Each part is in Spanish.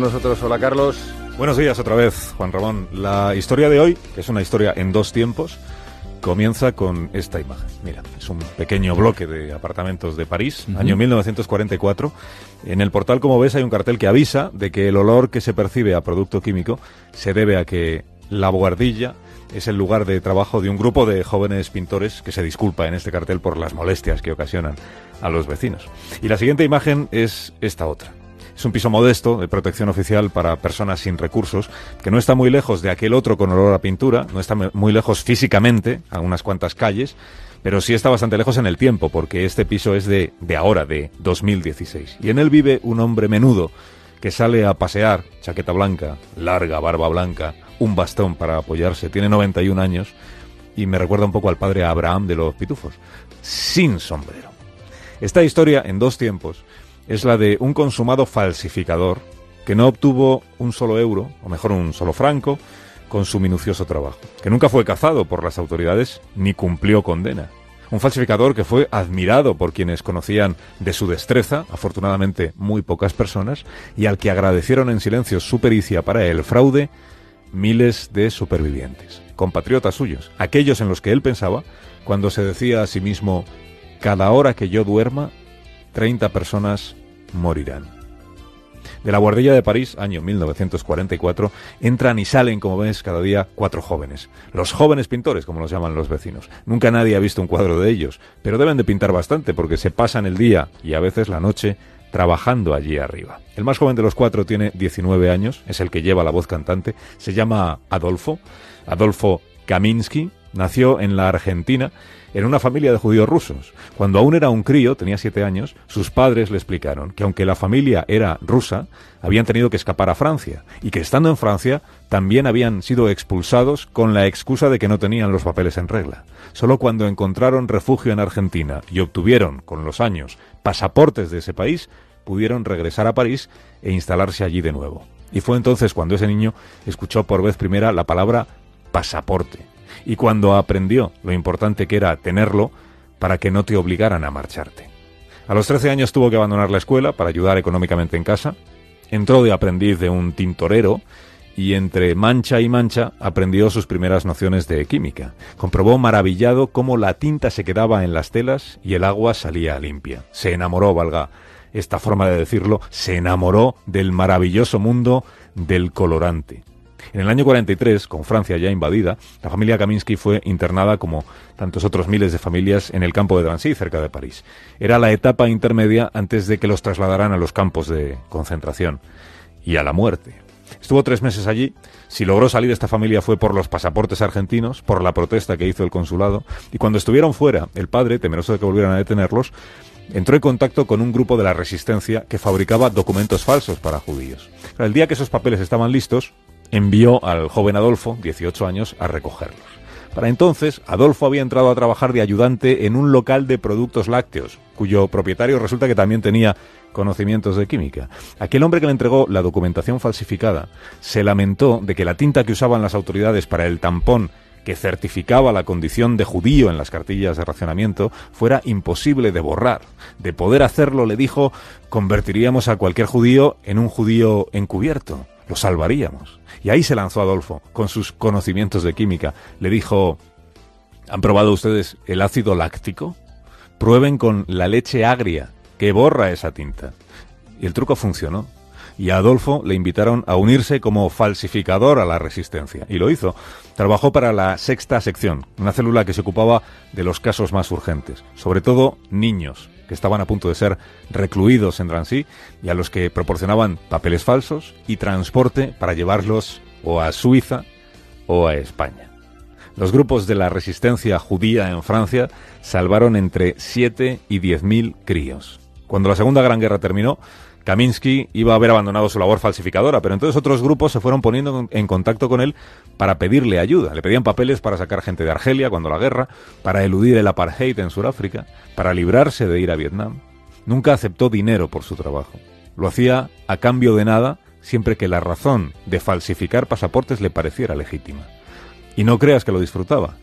nosotros, hola Carlos. Buenos días otra vez, Juan Ramón. La historia de hoy, que es una historia en dos tiempos, comienza con esta imagen. Mira, es un pequeño bloque de apartamentos de París, año 1944. En el portal, como ves, hay un cartel que avisa de que el olor que se percibe a producto químico se debe a que la guardilla es el lugar de trabajo de un grupo de jóvenes pintores que se disculpa en este cartel por las molestias que ocasionan a los vecinos. Y la siguiente imagen es esta otra. Es un piso modesto de protección oficial para personas sin recursos, que no está muy lejos de aquel otro con olor a pintura, no está muy lejos físicamente, a unas cuantas calles, pero sí está bastante lejos en el tiempo, porque este piso es de, de ahora, de 2016. Y en él vive un hombre menudo que sale a pasear, chaqueta blanca, larga barba blanca, un bastón para apoyarse, tiene 91 años y me recuerda un poco al padre Abraham de los pitufos, sin sombrero. Esta historia, en dos tiempos, es la de un consumado falsificador que no obtuvo un solo euro, o mejor un solo franco, con su minucioso trabajo, que nunca fue cazado por las autoridades ni cumplió condena. Un falsificador que fue admirado por quienes conocían de su destreza, afortunadamente muy pocas personas, y al que agradecieron en silencio su pericia para el fraude miles de supervivientes, compatriotas suyos, aquellos en los que él pensaba cuando se decía a sí mismo, cada hora que yo duerma, 30 personas morirán. De la guardilla de París, año 1944, entran y salen, como ves, cada día cuatro jóvenes. Los jóvenes pintores, como los llaman los vecinos. Nunca nadie ha visto un cuadro de ellos, pero deben de pintar bastante porque se pasan el día y a veces la noche trabajando allí arriba. El más joven de los cuatro tiene 19 años, es el que lleva la voz cantante, se llama Adolfo, Adolfo Kaminsky, nació en la Argentina en una familia de judíos rusos. Cuando aún era un crío, tenía siete años, sus padres le explicaron que aunque la familia era rusa, habían tenido que escapar a Francia y que estando en Francia también habían sido expulsados con la excusa de que no tenían los papeles en regla. Solo cuando encontraron refugio en Argentina y obtuvieron, con los años, pasaportes de ese país, pudieron regresar a París e instalarse allí de nuevo. Y fue entonces cuando ese niño escuchó por vez primera la palabra pasaporte y cuando aprendió lo importante que era tenerlo para que no te obligaran a marcharte. A los 13 años tuvo que abandonar la escuela para ayudar económicamente en casa. Entró de aprendiz de un tintorero y entre mancha y mancha aprendió sus primeras nociones de química. Comprobó maravillado cómo la tinta se quedaba en las telas y el agua salía limpia. Se enamoró, valga esta forma de decirlo, se enamoró del maravilloso mundo del colorante. En el año 43, con Francia ya invadida, la familia Kaminsky fue internada, como tantos otros miles de familias, en el campo de Drancy, cerca de París. Era la etapa intermedia antes de que los trasladaran a los campos de concentración y a la muerte. Estuvo tres meses allí. Si logró salir esta familia fue por los pasaportes argentinos, por la protesta que hizo el consulado. Y cuando estuvieron fuera, el padre, temeroso de que volvieran a detenerlos, entró en contacto con un grupo de la resistencia que fabricaba documentos falsos para judíos. El día que esos papeles estaban listos, envió al joven Adolfo, 18 años, a recogerlos. Para entonces, Adolfo había entrado a trabajar de ayudante en un local de productos lácteos, cuyo propietario resulta que también tenía conocimientos de química. Aquel hombre que le entregó la documentación falsificada se lamentó de que la tinta que usaban las autoridades para el tampón que certificaba la condición de judío en las cartillas de racionamiento fuera imposible de borrar. De poder hacerlo, le dijo, convertiríamos a cualquier judío en un judío encubierto lo salvaríamos. Y ahí se lanzó Adolfo, con sus conocimientos de química. Le dijo, ¿han probado ustedes el ácido láctico? Prueben con la leche agria, que borra esa tinta. Y el truco funcionó. Y a Adolfo le invitaron a unirse como falsificador a la resistencia. Y lo hizo. Trabajó para la sexta sección, una célula que se ocupaba de los casos más urgentes, sobre todo niños, que estaban a punto de ser recluidos en Drancy y a los que proporcionaban papeles falsos y transporte para llevarlos o a Suiza o a España. Los grupos de la resistencia judía en Francia salvaron entre 7 y 10.000 mil críos. Cuando la Segunda Gran Guerra terminó, Kaminsky iba a haber abandonado su labor falsificadora, pero entonces otros grupos se fueron poniendo en contacto con él para pedirle ayuda. Le pedían papeles para sacar gente de Argelia cuando la guerra, para eludir el apartheid en Sudáfrica, para librarse de ir a Vietnam. Nunca aceptó dinero por su trabajo. Lo hacía a cambio de nada siempre que la razón de falsificar pasaportes le pareciera legítima. Y no creas que lo disfrutaba.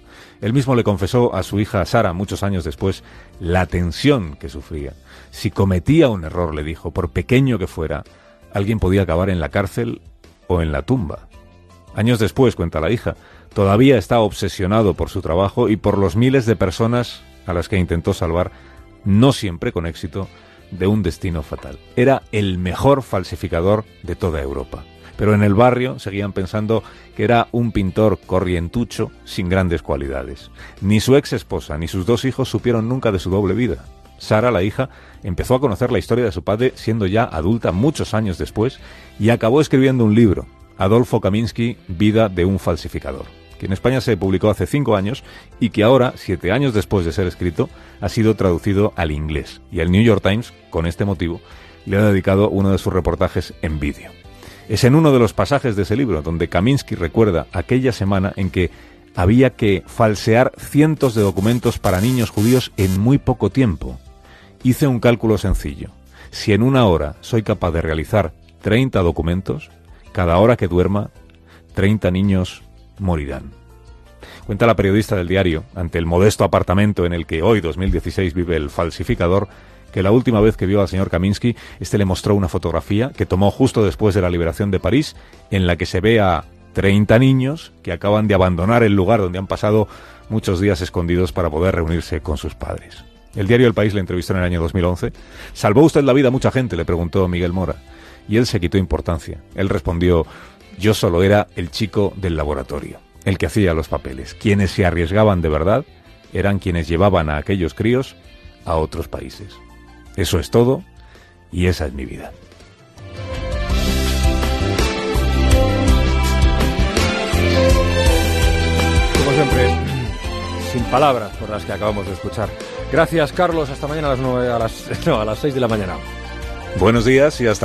Él mismo le confesó a su hija Sara, muchos años después, la tensión que sufría. Si cometía un error, le dijo, por pequeño que fuera, alguien podía acabar en la cárcel o en la tumba. Años después, cuenta la hija, todavía está obsesionado por su trabajo y por los miles de personas a las que intentó salvar, no siempre con éxito, de un destino fatal. Era el mejor falsificador de toda Europa. Pero en el barrio seguían pensando que era un pintor corrientucho sin grandes cualidades. Ni su ex esposa ni sus dos hijos supieron nunca de su doble vida. Sara, la hija, empezó a conocer la historia de su padre siendo ya adulta muchos años después y acabó escribiendo un libro, Adolfo Kaminsky, Vida de un falsificador, que en España se publicó hace cinco años y que ahora, siete años después de ser escrito, ha sido traducido al inglés. Y el New York Times, con este motivo, le ha dedicado uno de sus reportajes en vídeo. Es en uno de los pasajes de ese libro donde Kaminsky recuerda aquella semana en que había que falsear cientos de documentos para niños judíos en muy poco tiempo. Hice un cálculo sencillo. Si en una hora soy capaz de realizar 30 documentos, cada hora que duerma, 30 niños morirán. Cuenta la periodista del diario, ante el modesto apartamento en el que hoy, 2016, vive el falsificador, que la última vez que vio al señor Kaminsky, este le mostró una fotografía que tomó justo después de la liberación de París, en la que se ve a 30 niños que acaban de abandonar el lugar donde han pasado muchos días escondidos para poder reunirse con sus padres. El diario El País le entrevistó en el año 2011. ¿Salvó usted la vida a mucha gente? le preguntó Miguel Mora. Y él se quitó importancia. Él respondió, yo solo era el chico del laboratorio, el que hacía los papeles. Quienes se arriesgaban de verdad eran quienes llevaban a aquellos críos a otros países. Eso es todo y esa es mi vida. Como siempre, sin palabras por las que acabamos de escuchar. Gracias, Carlos. Hasta mañana a las, nueve, a las, no, a las 6 de la mañana. Buenos días y hasta